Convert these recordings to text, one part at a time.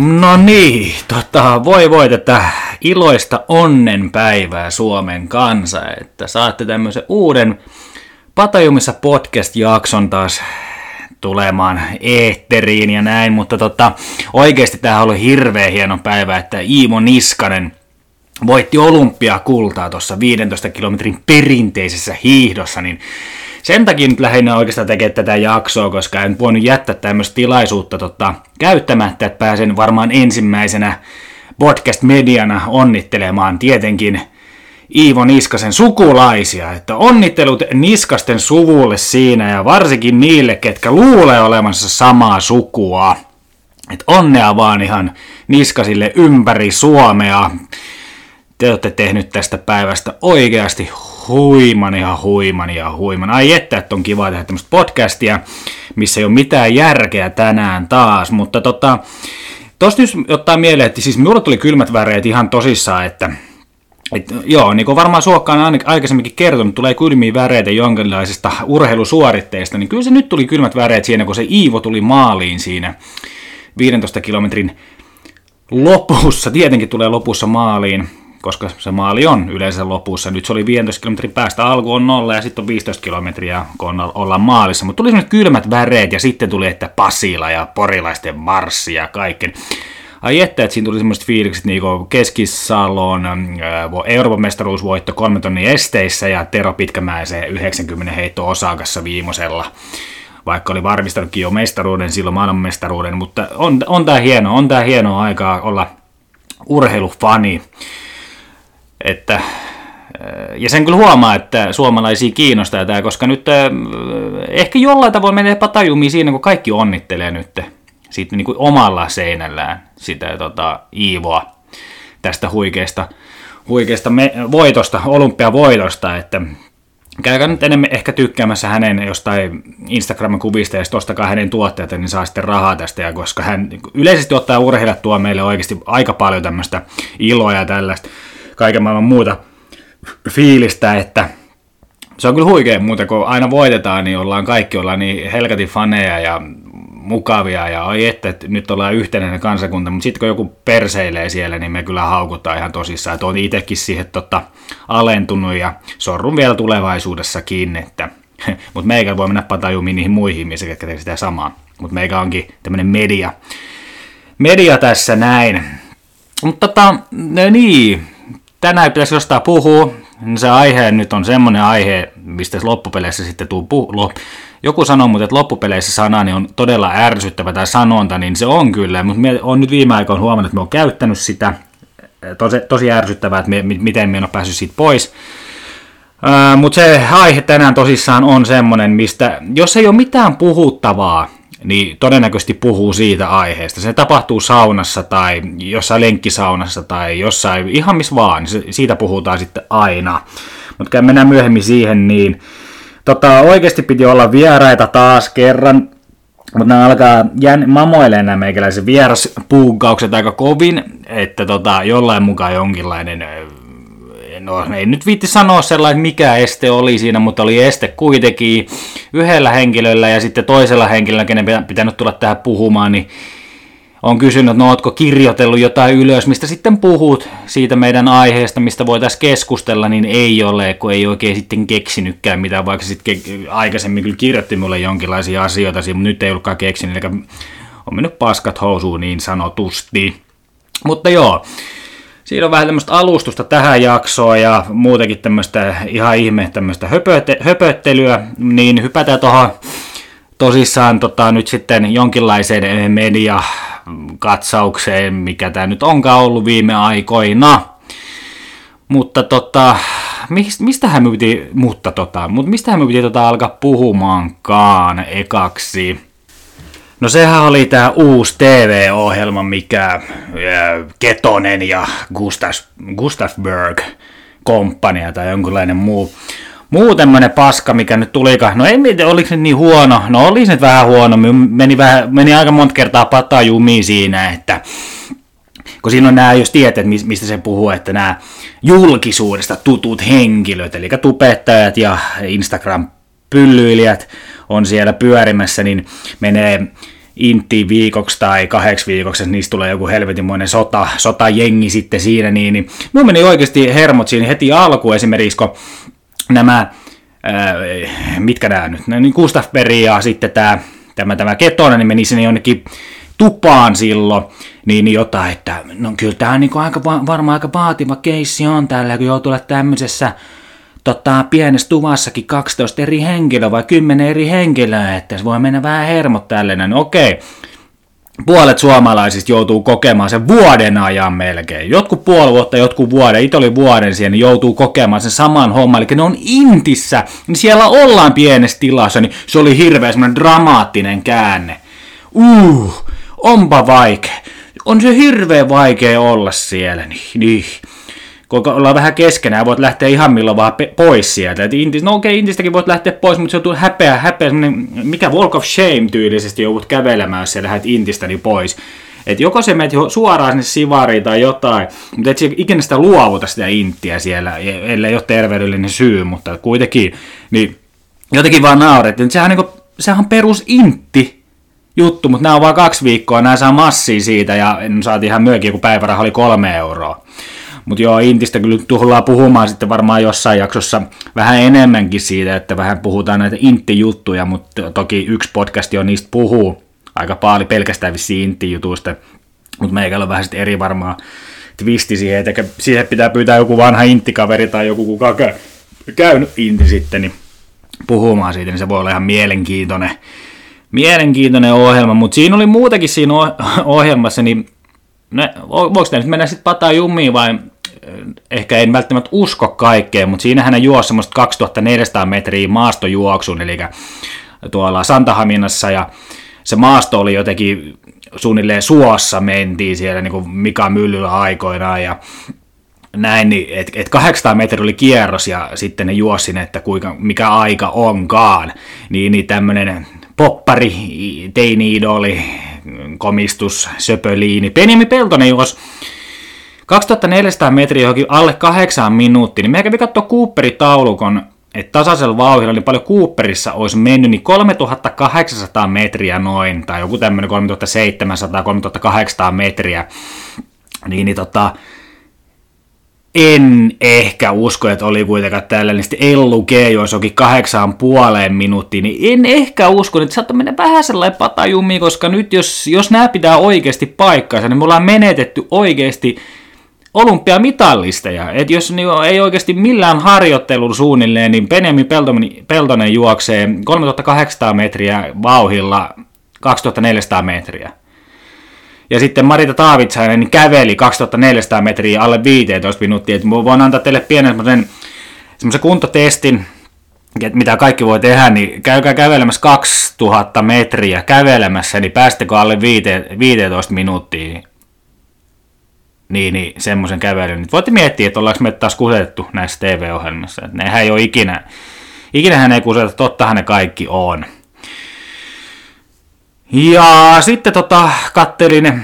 No niin, tota, voi voi tätä iloista onnenpäivää Suomen kansa, että saatte tämmöisen uuden Patajumissa podcast-jakson taas tulemaan eetteriin ja näin, mutta tota, oikeasti tämä oli hirveän hieno päivä, että Iimo Niskanen voitti olympiakultaa tuossa 15 kilometrin perinteisessä hiihdossa, niin sen takia nyt lähinnä oikeastaan tekee tätä jaksoa, koska en voinut jättää tämmöistä tilaisuutta tota, käyttämättä, että pääsen varmaan ensimmäisenä podcast-mediana onnittelemaan tietenkin Iivo Niskasen sukulaisia, että onnittelut Niskasten suvulle siinä ja varsinkin niille, ketkä luulee olevansa samaa sukua. että onnea vaan ihan Niskasille ympäri Suomea. Te olette tehnyt tästä päivästä oikeasti huiman ja huiman ja huiman. Ai että, että on kiva tehdä tämmöistä podcastia, missä ei ole mitään järkeä tänään taas, mutta tota, tosta nyt ottaa mieleen, että siis minulla tuli kylmät väreet ihan tosissaan, että et, joo, niin kuin varmaan Suokka on aikaisemminkin kertonut, tulee kylmiä väreitä jonkinlaisista urheilusuoritteista, niin kyllä se nyt tuli kylmät väreet siinä, kun se Iivo tuli maaliin siinä 15 kilometrin lopussa, tietenkin tulee lopussa maaliin, koska se maali on yleensä lopussa. Nyt se oli 15 kilometrin päästä, alku on nolla ja sitten on 15 kilometriä, kun ollaan maalissa. Mutta tuli sellaiset kylmät väreet ja sitten tuli, että Pasila ja porilaisten marssi ja kaiken. Ai että, että siinä tuli semmoiset fiilikset niin kuin Keskisalon äh, Euroopan mestaruusvoitto kolme tonnin esteissä ja Tero Pitkämäisen 90 heitto Osakassa viimosella vaikka oli varmistanutkin jo mestaruuden, silloin maailmanmestaruuden, mutta on, on tämä hieno, on tämä hieno aikaa olla urheilufani. Että, äh, ja sen kyllä huomaa, että suomalaisia kiinnostaa tämä, koska nyt äh, ehkä jollain tavoin menee tajumi siinä, kun kaikki onnittelee nyt siitä niin kuin omalla seinällään sitä tota, Iivoa tästä huikeasta, huikeasta me, voitosta, olympiavoitosta, että käykää nyt enemmän ehkä tykkäämässä hänen jostain Instagramin kuvista ja ostakaa hänen tuotteita, niin saa sitten rahaa tästä, ja koska hän yleisesti ottaa urheilijat tuo meille oikeasti aika paljon tämmöistä iloa ja tällaista kaiken maailman muuta fiilistä, että se on kyllä huikea muuten, kun aina voitetaan, niin ollaan kaikki ollaan niin helkatin faneja ja mukavia ja oi että, että nyt ollaan yhtenäinen kansakunta, mutta sitten kun joku perseilee siellä, niin me kyllä haukutaan ihan tosissaan, että on itsekin siihen tota, alentunut ja sorrun vielä tulevaisuudessakin, että mutta meikä voi mennä patajumiin niihin muihin, missä ketkä tekee sitä samaa. Mutta meikä onkin tämmöinen media. Media tässä näin. Mutta tota, no niin, tänään pitäisi jostain puhua. Se aihe nyt on semmoinen aihe, mistä loppupeleissä sitten tuu puhua. Joku sanoo mutta että loppupeleissä sana niin on todella ärsyttävä tai sanonta, niin se on kyllä, mutta me on nyt viime aikoina huomannut, että me on käyttänyt sitä, tosi, tosi ärsyttävää, että me, miten me on päässyt siitä pois. Mutta se aihe tänään tosissaan on semmoinen, mistä jos ei ole mitään puhuttavaa, niin todennäköisesti puhuu siitä aiheesta. Se tapahtuu saunassa tai jossain lenkkisaunassa tai jossain ihan missä vaan, niin siitä puhutaan sitten aina. Mutta mennään myöhemmin siihen, niin Tota, oikeasti piti olla vieraita taas kerran, mutta nämä alkaa jän, mamoilemaan nämä meikäläisen vieraspuukkaukset aika kovin, että tota, jollain mukaan jonkinlainen no ei nyt viitti sanoa sellainen, mikä este oli siinä, mutta oli este kuitenkin yhdellä henkilöllä ja sitten toisella henkilöllä, kenen pitänyt tulla tähän puhumaan, niin on kysynyt, no ootko kirjoitellut jotain ylös, mistä sitten puhut siitä meidän aiheesta, mistä voitaisiin keskustella, niin ei ole, kun ei oikein sitten keksinytkään mitään, vaikka sitten aikaisemmin kyllä kirjoitti mulle jonkinlaisia asioita, mutta nyt ei ollutkaan keksinyt, eli on mennyt paskat housuun niin sanotusti. Mutta joo, siinä on vähän tämmöistä alustusta tähän jaksoon ja muutenkin tämmöistä ihan ihme tämmöistä höpöte, höpöttelyä, niin hypätään tuohon tosissaan tota, nyt sitten jonkinlaiseen media katsaukseen, mikä tämä nyt onkaan ollut viime aikoina. Mutta tota, mistähän me piti, mutta tota, mutta mistähän me piti tota alkaa puhumaankaan ekaksi? No sehän oli tämä uusi TV-ohjelma, mikä Ketonen ja Gustav Berg komppania tai jonkinlainen muu muu tämmönen paska, mikä nyt tulikaan. No ei miten, oliko se niin huono? No oli se nyt vähän huono. Meni, vähän, meni aika monta kertaa pataa jumiin siinä, että kun siinä on nämä, jos tiedät, mistä se puhuu, että nämä julkisuudesta tutut henkilöt, eli tubettajat ja Instagram-pyllyilijät on siellä pyörimässä, niin menee intti viikoksi tai kahdeksi viikoksi, että niistä tulee joku helvetinmoinen sota, sotajengi sitten siinä, niin, niin mun meni oikeasti hermot siinä heti alkuun. Esimerkiksi, kun nämä, ää, mitkä nämä nyt, niin Gustaf Berg ja sitten tämä, tämä, tämä Ketonen, niin meni sinne jonnekin tupaan silloin, niin, niin jotain, että no kyllä tämä on niin aika, varmaan aika vaativa keissi on tällä, kun joutuu olla tämmöisessä tota, pienessä tuvassakin 12 eri henkilöä vai 10 eri henkilöä, että se voi mennä vähän hermot tällainen. No okei, puolet suomalaisista joutuu kokemaan sen vuoden ajan melkein. Jotkut puoli vuotta, jotkut vuoden, itse oli vuoden siellä, niin joutuu kokemaan sen saman homman. Eli ne on intissä, niin siellä ollaan pienessä tilassa, niin se oli hirveä semmoinen dramaattinen käänne. Uh, onpa vaikea. On se hirveän vaikea olla siellä, niin, niin kun ollaan vähän keskenään, voit lähteä ihan milloin vaan pe- pois sieltä. Et Intis, no okei, okay, Intistäkin voit lähteä pois, mutta se on häpeä, häpeä, mikä Walk of Shame tyylisesti joudut kävelemään, jos sä lähdet Intistäni pois. Et joko se menet suoraan sinne sivariin tai jotain, mutta et se ikinä sitä luovuta sitä inttiä siellä, e- ellei ole terveydellinen syy, mutta kuitenkin, niin jotenkin vaan naurettiin. Sehän, niin kuin, sehän on perus intti juttu, mutta nämä on vaan kaksi viikkoa, nämä saa massia siitä ja saatiin ihan myökin, kun päiväraha oli kolme euroa. Mutta joo, Intistä kyllä tullaan puhumaan sitten varmaan jossain jaksossa vähän enemmänkin siitä, että vähän puhutaan näitä Intti-juttuja, mutta toki yksi podcasti on niistä puhuu. Aika paljon pelkästään vissiin Intti-jutuista, mutta meikällä on vähän sitten eri varmaan twisti siihen, että siihen pitää pyytää joku vanha Intti-kaveri tai joku kuka käy, käynyt Intti sitten, niin puhumaan siitä, niin se voi olla ihan mielenkiintoinen, mielenkiintoinen ohjelma, mutta siinä oli muutakin siinä ohjelmassa, niin ne, voiko tämä nyt mennä sitten pataa jummiin vai ehkä en välttämättä usko kaikkeen, mutta siinähän ne juosi semmoista 2400 metriä maastojuoksun, eli tuolla Santahaminassa, ja se maasto oli jotenkin suunnilleen suossa mentiin siellä niin kuin Mika Myllyllä aikoinaan, ja näin, niin että et 800 metriä oli kierros ja sitten ne juosin, että kuinka, mikä aika onkaan. Niin, niin tämmöinen poppari, teini-idoli, komistus, söpöliini. Benjamin Peltonen juosi 2400 metriä johonkin alle 8 minuuttia, niin meidän kävi katsoa Cooperin taulukon, että tasaisella vauhdilla niin paljon Cooperissa olisi mennyt, niin 3800 metriä noin, tai joku tämmöinen 3700-3800 metriä, niin, niin tota, en ehkä usko, että oli kuitenkaan tällainen. Sitten Ellu G, jos onkin kahdeksaan puoleen minuuttiin, niin en ehkä usko, että saattaa mennä vähän sellainen patajumi, koska nyt jos, jos nämä pitää oikeasti paikkaansa, niin me ollaan menetetty oikeasti olympiamitallisteja. Et jos niin ei oikeasti millään harjoittelun suunnilleen, niin Benjamin Peltonen, juoksee 3800 metriä vauhilla 2400 metriä. Ja sitten Marita Taavitsainen käveli 2400 metriä alle 15 minuuttia. Et voin antaa teille pienen semmoisen, kuntotestin, että mitä kaikki voi tehdä, niin käykää kävelemässä 2000 metriä kävelemässä, niin päästekö alle 15 minuuttia niin, niin semmoisen kävelyn. Nyt voitte miettiä, että ollaanko me taas kusetettu näissä TV-ohjelmissa. Että nehän ei ole ikinä, ikinä hän ei kuseta, tottahan ne kaikki on. Ja sitten tota, kattelin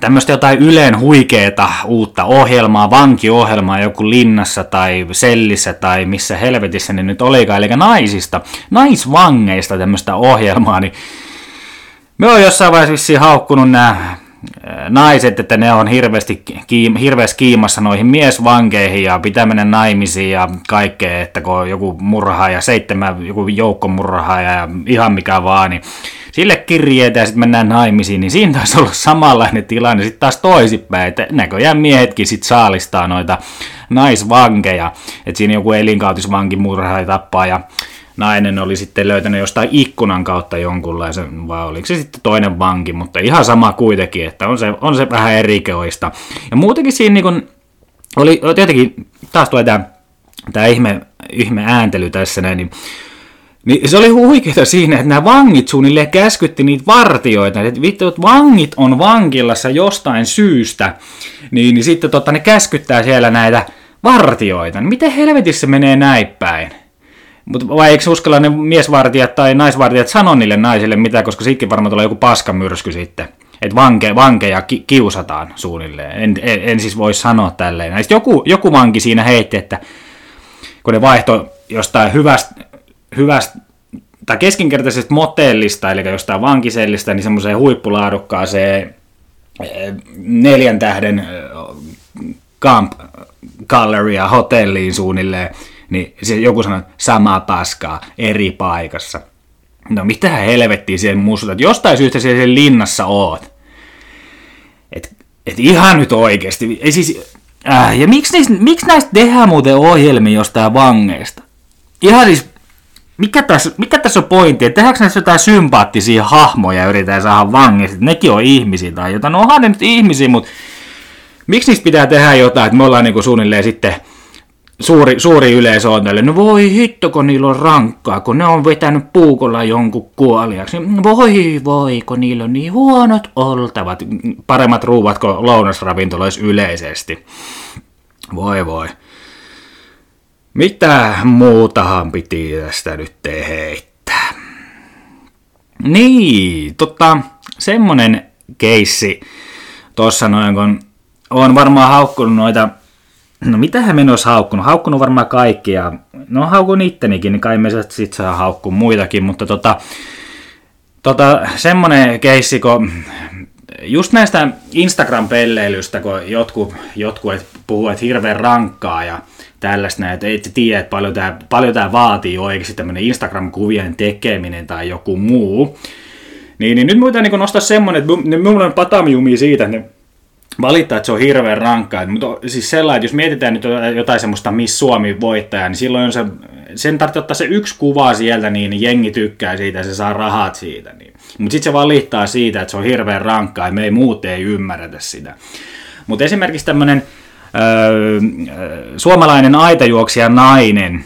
tämmöistä jotain Yleen huikeeta uutta ohjelmaa, vankiohjelmaa joku linnassa tai sellissä tai missä helvetissä ne nyt olikaan, eli naisista, naisvangeista tämmöistä ohjelmaa, niin me on jossain vaiheessa haukkunut nämä naiset, että ne on hirveästi, kiim, hirveästi kiimassa noihin miesvankeihin ja pitää mennä naimisiin ja kaikkea, että kun on joku ja seitsemän, joku murhaa ja ihan mikä vaan, niin sille kirjeitä ja sitten mennään naimisiin, niin siinä taisi olla samanlainen tilanne. Sitten taas toisipäin, että näköjään miehetkin sitten saalistaa noita naisvankeja, että siinä joku elinkautisvanki murhaa ja tappaa ja nainen oli sitten löytänyt jostain ikkunan kautta jonkunlaisen, vai oliko se sitten toinen vanki, mutta ihan sama kuitenkin, että on se, on se vähän erikoista. Ja muutenkin siinä niin kun, oli jotenkin, taas tulee tämä, tämä ihme, ihme ääntely tässä näin, niin niin se oli huikeeta siinä, että nämä vangit suunnilleen käskytti niitä vartioita, että vittu, että vangit on vankilassa jostain syystä, niin, niin sitten totta, ne käskyttää siellä näitä vartioita. Miten helvetissä menee näin päin? Mutta vai eikö uskalla ne miesvartijat tai naisvartijat sano niille naisille mitä, koska sitkin varmaan tulee joku paskamyrsky sitten. Että vanke, vankeja ki, kiusataan suunnilleen. En, en, en siis voi sanoa tälleen. Ja joku, joku vanki siinä heitti, että kun ne vaihto jostain hyvästä, hyvästä tai keskinkertaisesta motellista, eli jostain vankisellista, niin semmoiseen huippulaadukkaaseen eh, neljän tähden eh, Camp Galleria hotelliin suunnilleen, niin se joku sanoo, samaa paskaa eri paikassa. No mitä helvettiä siihen muistutat, jostain syystä siellä linnassa oot. Et, et ihan nyt oikeesti. Ei siis, äh, ja miksi, niistä, miksi näistä tehdään muuten ohjelmia jostain vangeista? Ihan siis, mikä tässä, mikä tässä on pointti? Että tehdäänkö näissä jotain sympaattisia hahmoja ja yritetään saada vangeista? Nekin on ihmisiä tai jotain. No onhan ne nyt ihmisiä, mutta miksi niistä pitää tehdä jotain, että me ollaan niinku suunnilleen sitten suuri, suuri yleisö on tälle, no voi hitto, kun niillä on rankkaa, kun ne on vetänyt puukolla jonkun kuoliaksi. Voi voi, kun niillä on niin huonot oltavat. Paremmat ruuvat kuin lounasravintoloissa yleisesti. Voi voi. Mitä muutahan piti tästä nyt heittää? Niin, tota, semmonen keissi tuossa noin, kun on varmaan haukkunut noita No mitähän me olisi haukkunut? Haukkunut varmaan kaikkia. No haukun ittenikin, niin kai me sitten saa haukkua muitakin, mutta tota, tota, semmonen keissi, kun just näistä Instagram-pelleilystä, kun jotkut, jotkut puhuu, että hirveän rankkaa ja tällaista näin, että et tiedä, että paljon tämä, paljon tämä vaatii oikeasti tämmöinen Instagram-kuvien tekeminen tai joku muu. Niin, niin nyt muuten niin nostaa semmoinen, että minulla on patamiumi siitä, että valittaa, että se on hirveän rankkaa. Mutta siis sellainen, että jos mietitään nyt jotain semmoista Miss Suomi voittajaa, niin silloin on se, sen tarvitsee ottaa se yksi kuva sieltä, niin jengi tykkää siitä ja se saa rahat siitä. Niin. Mutta sitten se valittaa siitä, että se on hirveän rankkaa ja me ei muut ei ymmärretä sitä. Mutta esimerkiksi tämmöinen öö, suomalainen aitajuoksija nainen,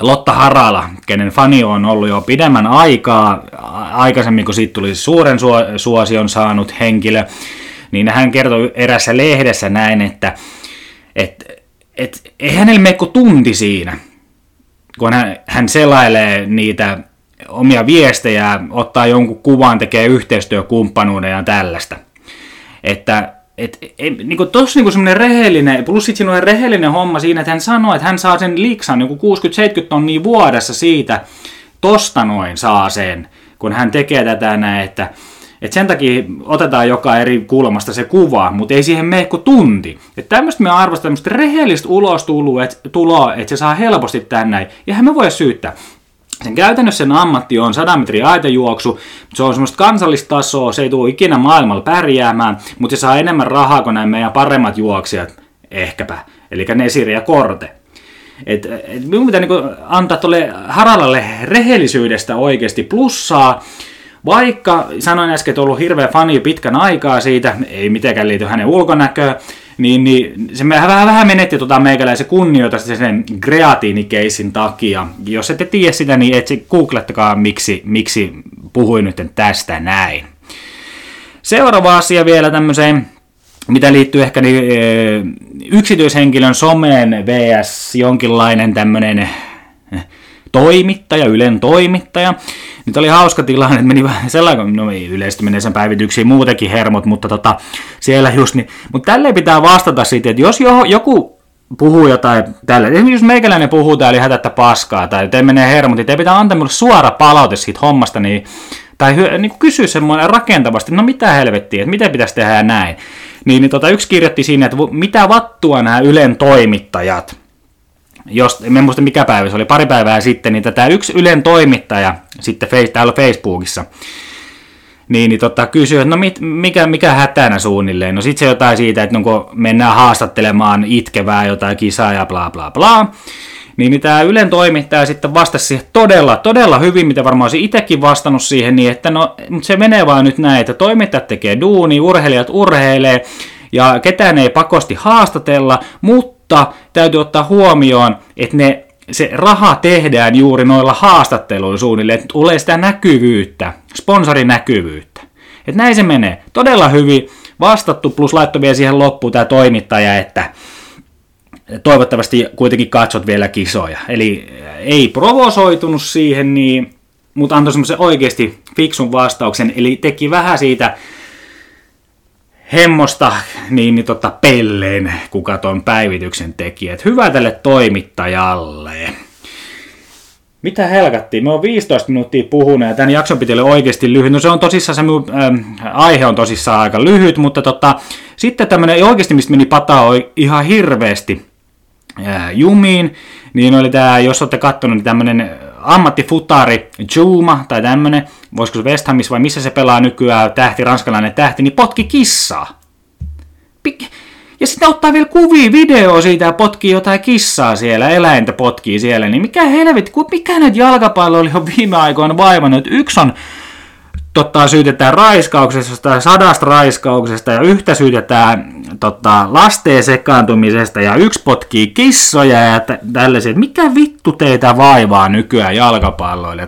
Lotta Harala, kenen fani on ollut jo pidemmän aikaa, aikaisemmin kun siitä tuli suuren suosion saanut henkilö, niin hän kertoi erässä lehdessä näin, että et, et, ei hänellä mene kuin tunti siinä, kun hän, hän selailee niitä omia viestejä, ottaa jonkun kuvan, tekee yhteistyökumppanuuden ja tällaista. Että et, et, niin kuin tossa niin semmoinen rehellinen, plus sitten siinä on rehellinen homma siinä, että hän sanoi, että hän saa sen liksan niin 60-70 tonnia vuodessa siitä, tosta noin saa sen, kun hän tekee tätä näin, että et sen takia otetaan joka eri kulmasta se kuva, mutta ei siihen mene kuin tunti. Että tämmöistä me arvostamme tämmöistä rehellistä ulostuloa, että, se saa helposti tänne. Ja hän me voi syyttää. Sen käytännössä sen ammatti on 100 metrin aitajuoksu, se on semmoista kansallistasoa, se ei tule ikinä maailmalla pärjäämään, mutta se saa enemmän rahaa kuin nämä meidän paremmat juoksijat, ehkäpä, eli Nesiri ja Korte. Et, et minun pitää niinku antaa tuolle Haralalle rehellisyydestä oikeasti plussaa, vaikka sanoin äsken, että ollut hirveä fani pitkän aikaa siitä, ei mitenkään liity hänen ulkonäköön, niin, niin se vähän, vähän menetti tota meikäläisen kunnioitusta sen kreatiinikeisin takia. Jos ette tiedä sitä, niin et googlettakaa, miksi, miksi puhuin nyt tästä näin. Seuraava asia vielä tämmöiseen, mitä liittyy ehkä niin, yksityishenkilön someen vs. jonkinlainen tämmöinen eh, toimittaja, Ylen toimittaja. Nyt oli hauska tilanne, että meni vähän sellainen, no ei yleisesti menee sen päivityksiin muutenkin hermot, mutta tota, siellä just niin. Mutta tälleen pitää vastata sitten, että jos joku puhuu jotain tällä, esimerkiksi jos meikäläinen puhuu täällä hätättä paskaa tai te menee hermot, niin te pitää antaa minulle suora palaute siitä hommasta, niin, tai niin kysyä semmoinen rakentavasti, no mitä helvettiä, että miten pitäisi tehdä näin. Niin, niin tota, yksi kirjoitti siinä, että mitä vattua nämä Ylen toimittajat, jos, en muista mikä päivä se oli, pari päivää sitten, niin tätä yksi Ylen toimittaja sitten face, täällä Facebookissa, niin, niin tota, kysyi, että no mit, mikä, mikä hätänä suunnilleen. No sitten se jotain siitä, että no, mennään haastattelemaan itkevää jotain kisaa ja bla bla bla. Niin, niin tämä Ylen toimittaja sitten vastasi siihen todella, todella hyvin, mitä varmaan olisi itsekin vastannut siihen, niin että no, mutta se menee vaan nyt näin, että toimittajat tekee duuni, urheilijat urheilee, ja ketään ei pakosti haastatella, mutta mutta täytyy ottaa huomioon, että ne, se raha tehdään juuri noilla haastatteluilla suunnilleen, että tulee sitä näkyvyyttä, sponsorinäkyvyyttä. Että näin se menee. Todella hyvin vastattu, plus laittoi vielä siihen loppuun tämä toimittaja, että toivottavasti kuitenkin katsot vielä kisoja. Eli ei provosoitunut siihen, niin, mutta antoi semmoisen oikeasti fiksun vastauksen, eli teki vähän siitä hemmosta niin, niin tota, pelleen, kuka tuon päivityksen teki. Et hyvä tälle toimittajalle. Mitä helkattiin? Me on 15 minuuttia puhunut ja tämän jakson piti olla oikeasti lyhyt. No se on tosissaan, se minun, ähm, aihe on tosissaan aika lyhyt, mutta tota, sitten tämmöinen oikeasti, mistä meni pataa ihan hirveästi äh, jumiin, niin oli tämä, jos olette katsonut, niin tämmöinen ammattifutari Juma tai tämmöinen, voisiko se West Hamissa vai missä se pelaa nykyään, tähti, ranskalainen tähti, niin potki kissaa. Pik- ja sitten ottaa vielä kuvia, video siitä ja potkii jotain kissaa siellä, eläintä potkii siellä, niin mikä helvetti, mikä nyt jalkapallo oli jo viime aikoina vaivannut. Yksi on totta, syytetään raiskauksesta, sadasta raiskauksesta ja yhtä syytetään totta, lasteen sekaantumisesta ja yksi potkii kissoja ja t- tällaiset. Mikä vittu teitä vaivaa nykyään jalkapalloille?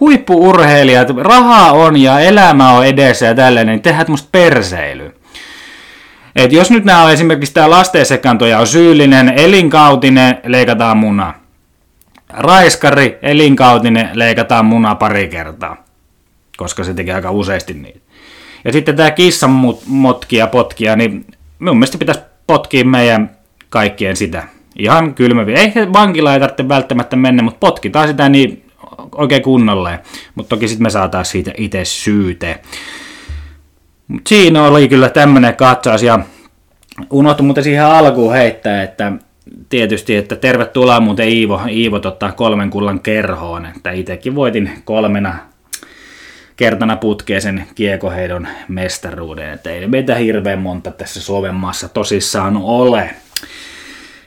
Huippuurheilijat, rahaa on ja elämä on edessä ja tällainen, niin tehdään tämmöistä perseilyä. Et jos nyt nämä on esimerkiksi tämä lastensekantoja on syyllinen, elinkautinen, leikataan muna. Raiskari, elinkautinen, leikataan muna pari kertaa, koska se tekee aika useasti niitä. Ja sitten tämä kissan motkia potkia, niin minun mielestä pitäisi potkia meidän kaikkien sitä. Ihan kylmäviä. Ei vankila ei tarvitse välttämättä mennä, mutta potkitaan sitä niin oikein kunnolle. Mutta toki sitten me saataisiin siitä itse syyte. Mut siinä oli kyllä tämmöinen katsaus ja unohtu muuten siihen alkuun heittää, että tietysti, että tervetuloa muuten Iivo, Iivo tota, kolmen kullan kerhoon, että itsekin voitin kolmena kertana putkeisen kiekoheidon mestaruuden, että ei meitä hirveän monta tässä Suomen maassa tosissaan ole.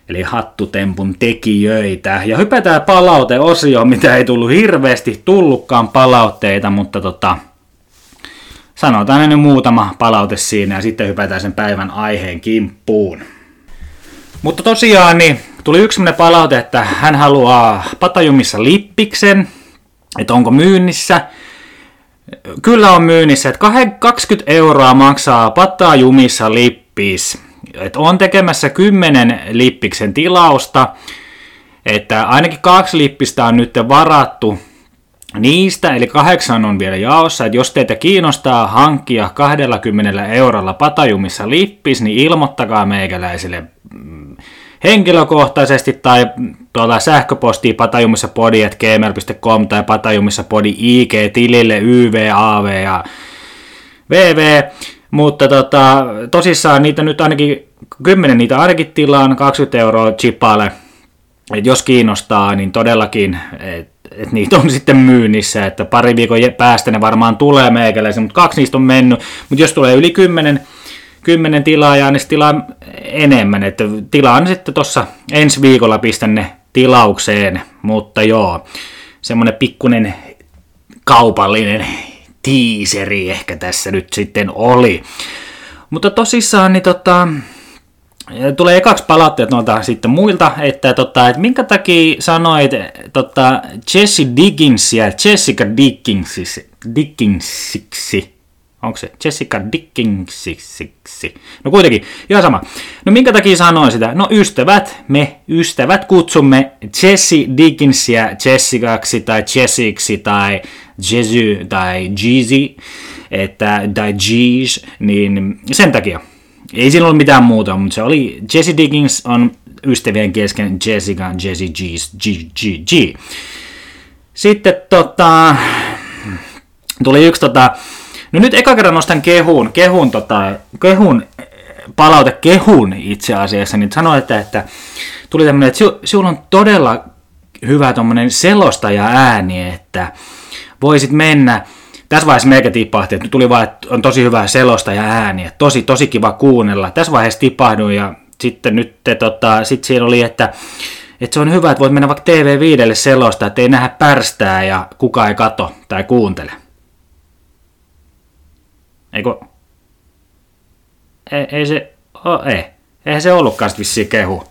Eli hattutempun tekijöitä. Ja hypätään palauteosioon, mitä ei tullut hirveästi tullutkaan palautteita, mutta tota, sanotaan nyt muutama palaute siinä ja sitten hypätään sen päivän aiheen kimppuun. Mutta tosiaan niin tuli yksi palaute, että hän haluaa Patajumissa lippiksen, että onko myynnissä. Kyllä on myynnissä, että 20 euroa maksaa Patajumissa lippis. Että on tekemässä 10 lippiksen tilausta, että ainakin kaksi lippistä on nyt varattu niistä, eli kahdeksan on vielä jaossa, että jos teitä kiinnostaa hankkia 20 eurolla Patajumissa lippis, niin ilmoittakaa meikäläisille mm, henkilökohtaisesti tai tuolla sähköpostia patajumissa podi.gmail.com tai patajumissa podi IG-tilille YV, AV ja VV, mutta tota, tosissaan niitä nyt ainakin 10 niitä ainakin tilaan, 20 euroa chipalle, et jos kiinnostaa, niin todellakin, et että niitä on sitten myynnissä, että pari viikon päästä ne varmaan tulee meikäläisen, mutta kaksi niistä on mennyt, mutta jos tulee yli kymmenen, kymmenen tilaajaa, niin tilaa enemmän, että tilaan sitten tuossa ensi viikolla pistän ne tilaukseen, mutta joo, semmonen pikkunen kaupallinen tiiseri ehkä tässä nyt sitten oli. Mutta tosissaan, niin tota, Tulee kaksi palautteet noilta sitten muilta, että, tota, että minkä takia sanoit tota, Jesse Digginsia Jessica Dickinsiksi, Dickinsiksi, onko se Jessica Dickinsiksi? No kuitenkin, ihan sama. No minkä takia sanoin sitä? No ystävät, me ystävät kutsumme Jesse Dickinsia Jessicaksi tai Jessiksi tai Jesu tai Jeezy, että, tai Jeez, niin sen takia. Ei siinä ollut mitään muuta, mutta se oli Jesse Diggins on ystävien kesken Jessica, Jesse G, G, G, G. Sitten tota, tuli yksi tota, no nyt eka kerran nostan kehun, kehun, tota, kehun palaute kehun itse asiassa, niin sanoin, että, että tuli tämmöinen, että sinulla on todella hyvä tuommoinen selostaja ääni, että voisit mennä tässä vaiheessa meikä tippahti, että tuli vaan, että on tosi hyvä selosta ja ääni, että tosi, tosi kiva kuunnella. Tässä vaiheessa tipahduin ja sitten nyt te, tota, sit siinä oli, että, että se on hyvä, että voit mennä vaikka TV5 selosta, että ei nähdä pärstää ja kukaan ei kato tai kuuntele. Eikö? Ei, ei se, oh, ei. Eihän se ollutkaan vissiin kehu.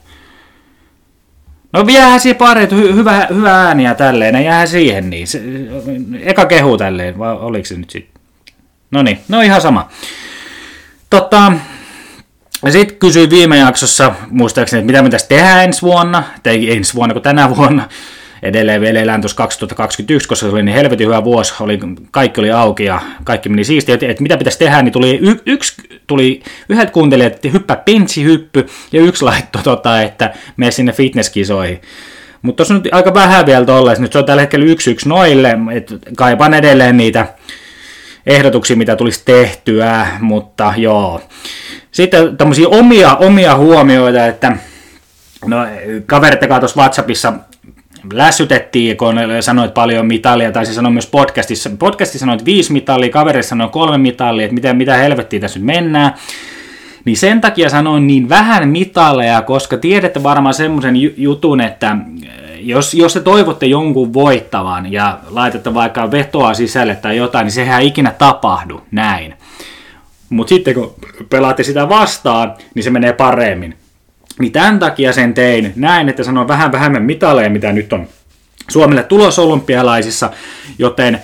No jäähän siihen pari, hy- hyvä, hyvä ääniä tälleen, jäähän siihen niin. Se, eka kehu tälleen, vai oliko se nyt sitten? No niin, no ihan sama. Totta, sitten kysyin viime jaksossa, muistaakseni, että mitä me tässä tehdään ensi vuonna, tai ensi vuonna kuin tänä vuonna edelleen vielä elän tuossa 2021, koska se oli niin helvetin hyvä vuosi, oli, kaikki oli auki ja kaikki meni siistiä, että, että mitä pitäisi tehdä, niin tuli y, yksi, tuli yhdet kuuntelijat, että hyppää hyppy, ja yksi laittoi, tota, että mene sinne fitnesskisoihin. Mutta tuossa nyt aika vähän vielä tollaista. Nyt se on tällä hetkellä yksi yksi noille, että kaipaan edelleen niitä ehdotuksia, mitä tulisi tehtyä, mutta joo. Sitten tämmöisiä omia, omia huomioita, että no, kaverit tuossa WhatsAppissa lässytettiin, kun sanoit paljon mitalia, tai se sanoi myös podcastissa. Podcastissa sanoit viisi mitalia, kaverissa sanoi kolme mitalia, että mitä, mitä helvettiä tässä nyt mennään. Niin sen takia sanoin niin vähän mitalleja, koska tiedätte varmaan semmoisen jutun, että jos, jos te toivotte jonkun voittavan ja laitatte vaikka vetoa sisälle tai jotain, niin sehän ei ikinä tapahdu näin. Mutta sitten kun pelaatte sitä vastaan, niin se menee paremmin. Niin tämän takia sen tein. Näin, että sanon vähän vähemmän mitaleja, mitä nyt on Suomelle tulos olympialaisissa, joten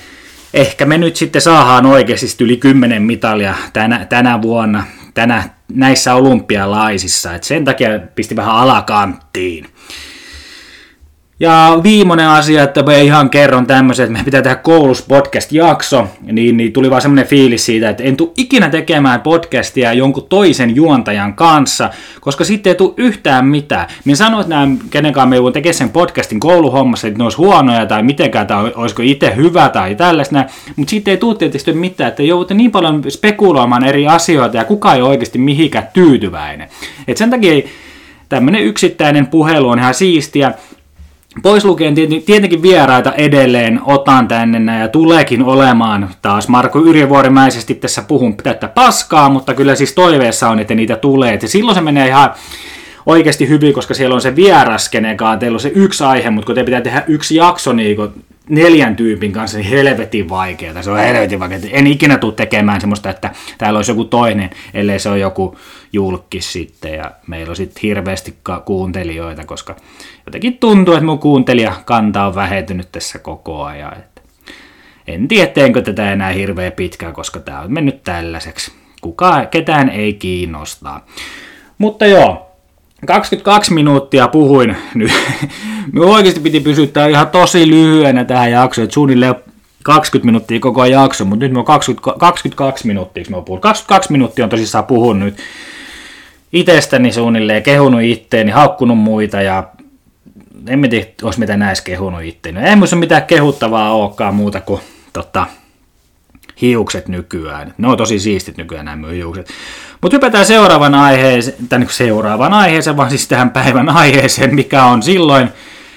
ehkä me nyt sitten saadaan oikeasti yli 10 mitalia tänä, tänä vuonna tänä, näissä olympialaisissa. Et sen takia pisti vähän alakanttiin. Ja viimeinen asia, että mä ihan kerron tämmöisen, että me pitää tehdä koulus podcast-jakso, niin, niin tuli vaan semmoinen fiilis siitä, että en tule ikinä tekemään podcastia jonkun toisen juontajan kanssa, koska sitten ei tule yhtään mitään. Minä sanoin, että nämä, kenenkaan me voin tekemään sen podcastin kouluhommassa, että ne olisi huonoja tai mitenkään, tai olisiko itse hyvä tai tällaista, mutta sitten ei tule tietysti mitään, että joudutte niin paljon spekuloimaan eri asioita ja kukaan ei oikeasti mihinkään tyytyväinen. Et sen takia tämmöinen yksittäinen puhelu on ihan siistiä, Pois lukien tietenkin vieraita edelleen otan tänne ja tuleekin olemaan taas Marko Yrjövuorimäisesti tässä puhun täyttä paskaa, mutta kyllä siis toiveessa on, että niitä tulee. Et silloin se menee ihan oikeasti hyvin, koska siellä on se vieras, kenenkaan teillä on se yksi aihe, mutta kun te pitää tehdä yksi jakso niin neljän tyypin kanssa, niin helvetin vaikeaa. Se on helvetin vaikeaa. En ikinä tule tekemään semmoista, että täällä olisi joku toinen, ellei se on joku julkis sitten ja meillä on sitten hirveästi kuuntelijoita, koska jotenkin tuntuu, että mun kuuntelijakanta on vähentynyt tässä koko ajan. Että en tiedä, teenkö tätä enää hirveän pitkään, koska tämä on mennyt tällaiseksi. Kukaan, ketään ei kiinnostaa. Mutta joo, 22 minuuttia puhuin nyt. Minun oikeasti piti pysyttää ihan tosi lyhyenä tähän jaksoon, että suunnilleen 20 minuuttia koko jakso, mutta nyt on 20, 22 minuuttia, me puhun. 22 minuuttia on tosissaan puhunut nyt itsestäni suunnilleen, kehunut itteeni, haukkunut muita ja en tiedä, olisi mitä näissä kehunut itteeni. Ei minussa mitään kehuttavaa olekaan muuta kuin tota, hiukset nykyään. Ne on tosi siistit nykyään nämä hiukset. Mutta hypätään seuraavan aiheeseen, tai niin seuraavan aiheeseen, vaan siis tähän päivän aiheeseen, mikä on silloin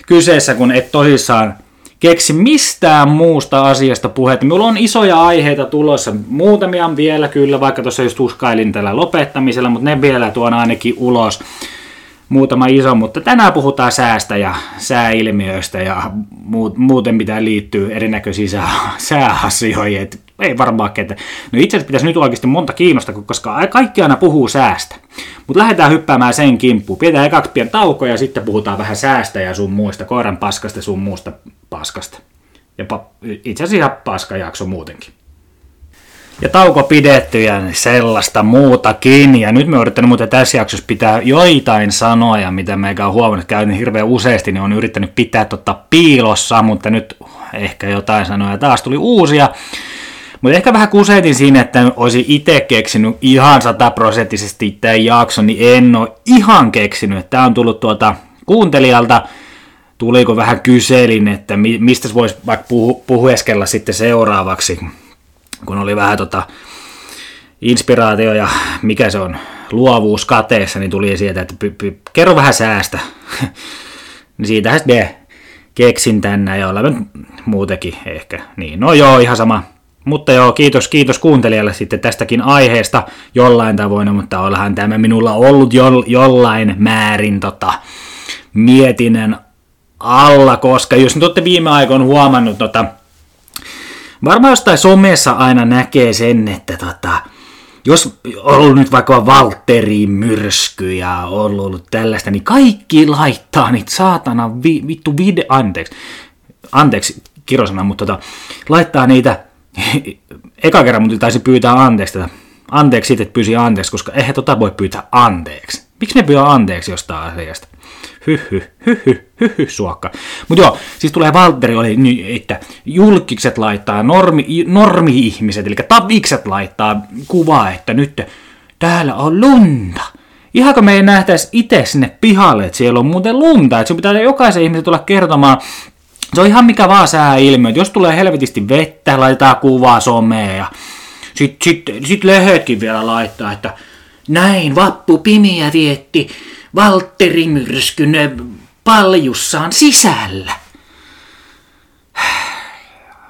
kyseessä, kun et tosissaan keksi mistään muusta asiasta puhetta. Minulla on isoja aiheita tulossa, muutamia vielä kyllä, vaikka tuossa just uskailin tällä lopettamisella, mutta ne vielä tuon ainakin ulos. Muutama iso, mutta tänään puhutaan säästä ja sääilmiöistä ja muuten mitä liittyy erinäköisiin sääasioihin ei varmaan ketä. No itse asiassa pitäisi nyt oikeasti monta kiinnosta, koska kaikki aina puhuu säästä. Mutta lähdetään hyppäämään sen kimppuun. Pidetään ekaksi pian tauko ja sitten puhutaan vähän säästä ja sun muista, koiran paskasta sun muusta paskasta. Ja pa- itse asiassa ihan paskajakso muutenkin. Ja tauko pidetty ja sellaista muutakin. Ja nyt me yrittänyt muuten tässä jaksossa pitää joitain sanoja, mitä meikä on huomannut, että käyn hirveän useasti, niin on yrittänyt pitää tota piilossa, mutta nyt ehkä jotain sanoja taas tuli uusia. Mutta ehkä vähän kusetin siinä, että olisin itse keksinyt ihan sataprosenttisesti tämän jakson, niin en ole ihan keksinyt. Tämä on tullut tuota kuuntelijalta, tuliko vähän kyselin, että mistä voisi vaikka puhu, puhueskella sitten seuraavaksi, kun oli vähän tota inspiraatio ja mikä se on, luovuus kateessa, niin tuli sieltä, että py, py, kerro vähän säästä. niin siitähän sitten keksin tänne ja ollaan muutenkin ehkä. Niin, no joo, ihan sama mutta joo, kiitos, kiitos kuuntelijalle sitten tästäkin aiheesta. Jollain tavoin, mutta ollaan tämä minulla ollut jo, jollain määrin tota, mietinnän alla, koska jos nyt olette viime aikoina huomannut, tota, varmaan jostain somessa aina näkee sen, että tota, jos on ollut nyt vaikka Valtteri myrsky ja on ollut tällaista, niin kaikki laittaa niitä saatana vi, vittu video, anteeksi, anteeksi kirosana, mutta tota, laittaa niitä eka kerran mun taisi pyytää anteeksi tätä. Anteeksi siitä, että pyysi anteeksi, koska eihän tota voi pyytää anteeksi. Miksi ne pyytää anteeksi jostain asiasta? Hyhy, hyhy, hyhy, suokka. Mutta joo, siis tulee Valtteri, oli, että julkikset laittaa, normi, normi-ihmiset, eli tavikset laittaa kuvaa, että nyt täällä on lunta. ihanko me ei nähtäisi itse sinne pihalle, että siellä on muuten lunta, että sun pitää jokaisen ihmisen tulla kertomaan, se on ihan mikä vaan sääilmiö, jos tulee helvetisti vettä, laitetaan kuvaa someen ja sitten sit, sit lehetkin vielä laittaa, että näin vappu pimiä vietti Valtteri Myrskyn paljussaan sisällä.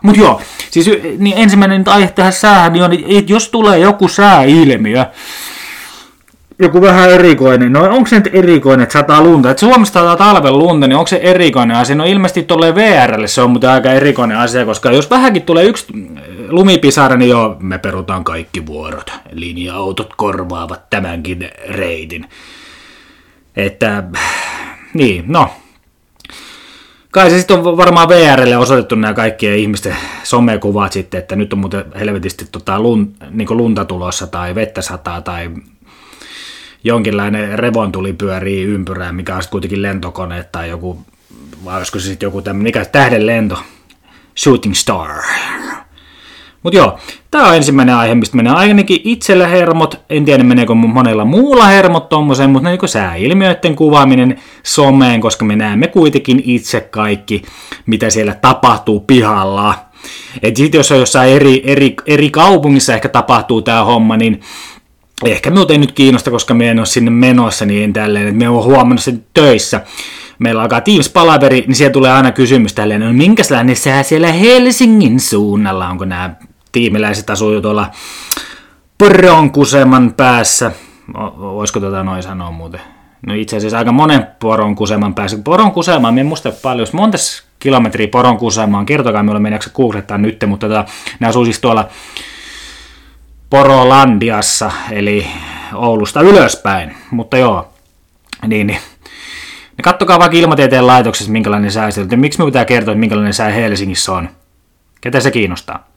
Mutta joo, siis niin ensimmäinen aihe tähän säähän niin on, että jos tulee joku sääilmiö, joku vähän erikoinen. No onko se nyt erikoinen, että sataa lunta? Että Suomesta sataa talven lunta, niin onko se erikoinen asia? No ilmeisesti tulee VRlle se on mutta aika erikoinen asia, koska jos vähänkin tulee yksi lumipisara, niin joo, me perutaan kaikki vuorot. Linja-autot korvaavat tämänkin reitin. Että, niin, no. Kai se sitten on varmaan VRlle osoitettu nämä kaikkien ihmisten somekuvat sitten, että nyt on muuten helvetisti tota lun, niin lunta tulossa tai vettä sataa tai jonkinlainen revontuli pyörii ympyrää, mikä on kuitenkin lentokone tai joku, vai olisiko se sitten joku tämmöinen, mikä tähden lento, Shooting Star. Mutta joo, tämä on ensimmäinen aihe, mistä menee ainakin itsellä hermot. En tiedä meneekö monella muulla hermot tommoseen, mutta niin sääilmiöiden kuvaaminen someen, koska me näemme kuitenkin itse kaikki, mitä siellä tapahtuu pihalla. Et sit jos on jossain eri, eri, eri kaupungissa ehkä tapahtuu tämä homma, niin ehkä minulta ei nyt kiinnosta, koska me en ole sinne menossa niin tälleen, että me on huomannut sen töissä. Meillä alkaa Teams-palaveri, niin siellä tulee aina kysymys tälleen, no minkälainen sää siellä Helsingin suunnalla, onko nämä tiimiläiset asuu tuolla poronkuseman päässä. Voisiko tota noin sanoa muuten? No itse asiassa aika monen poronkuseman päässä. Poronkusema, en muista paljon, monta kilometriä poronkusemaan, kertokaa minulle, meneekö se googlettaa nyt, mutta tota, ne asuu siis tuolla Porolandiassa, eli Oulusta ylöspäin. Mutta joo, niin, niin. Kattokaa vaikka ilmatieteen laitoksessa, minkälainen sää siellä Miksi me pitää kertoa, että minkälainen sää Helsingissä on? Ketä se kiinnostaa?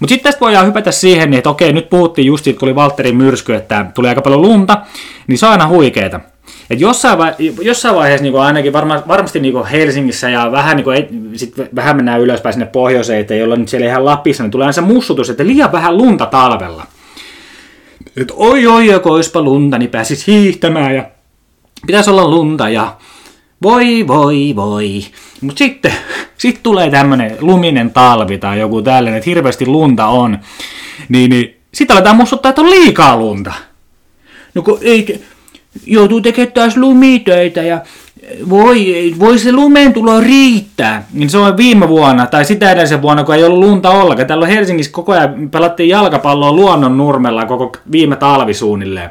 Mutta sitten tästä voidaan hypätä siihen, että okei, nyt puhuttiin just siitä, kun oli Valtterin myrsky, että tuli aika paljon lunta, niin se on aina huikeeta. Et jossain, vai, jossain vaiheessa niin ainakin varma, varmasti niin Helsingissä ja vähän, niin kuin, sit vähän mennään ylöspäin sinne pohjoiseen, että jolla nyt siellä ihan Lapissa, niin tulee aina se mussutus, että liian vähän lunta talvella. Että oi oi, joko olisipa lunta, niin pääsis hiihtämään ja pitäisi olla lunta ja voi voi voi. Mutta sitten sit tulee tämmönen luminen talvi tai joku tällainen, että hirveästi lunta on. Niin, niin sitten aletaan muistuttaa, että on liikaa lunta. No kun ei, joutuu tekemään taas lumitöitä ja voi, voi se lumen tulo riittää. Niin se on viime vuonna tai sitä edellisen vuonna, kun ei ollut lunta ollenkaan. Täällä Helsingissä koko ajan pelattiin jalkapalloa luonnon nurmella koko viime talvi suunnilleen.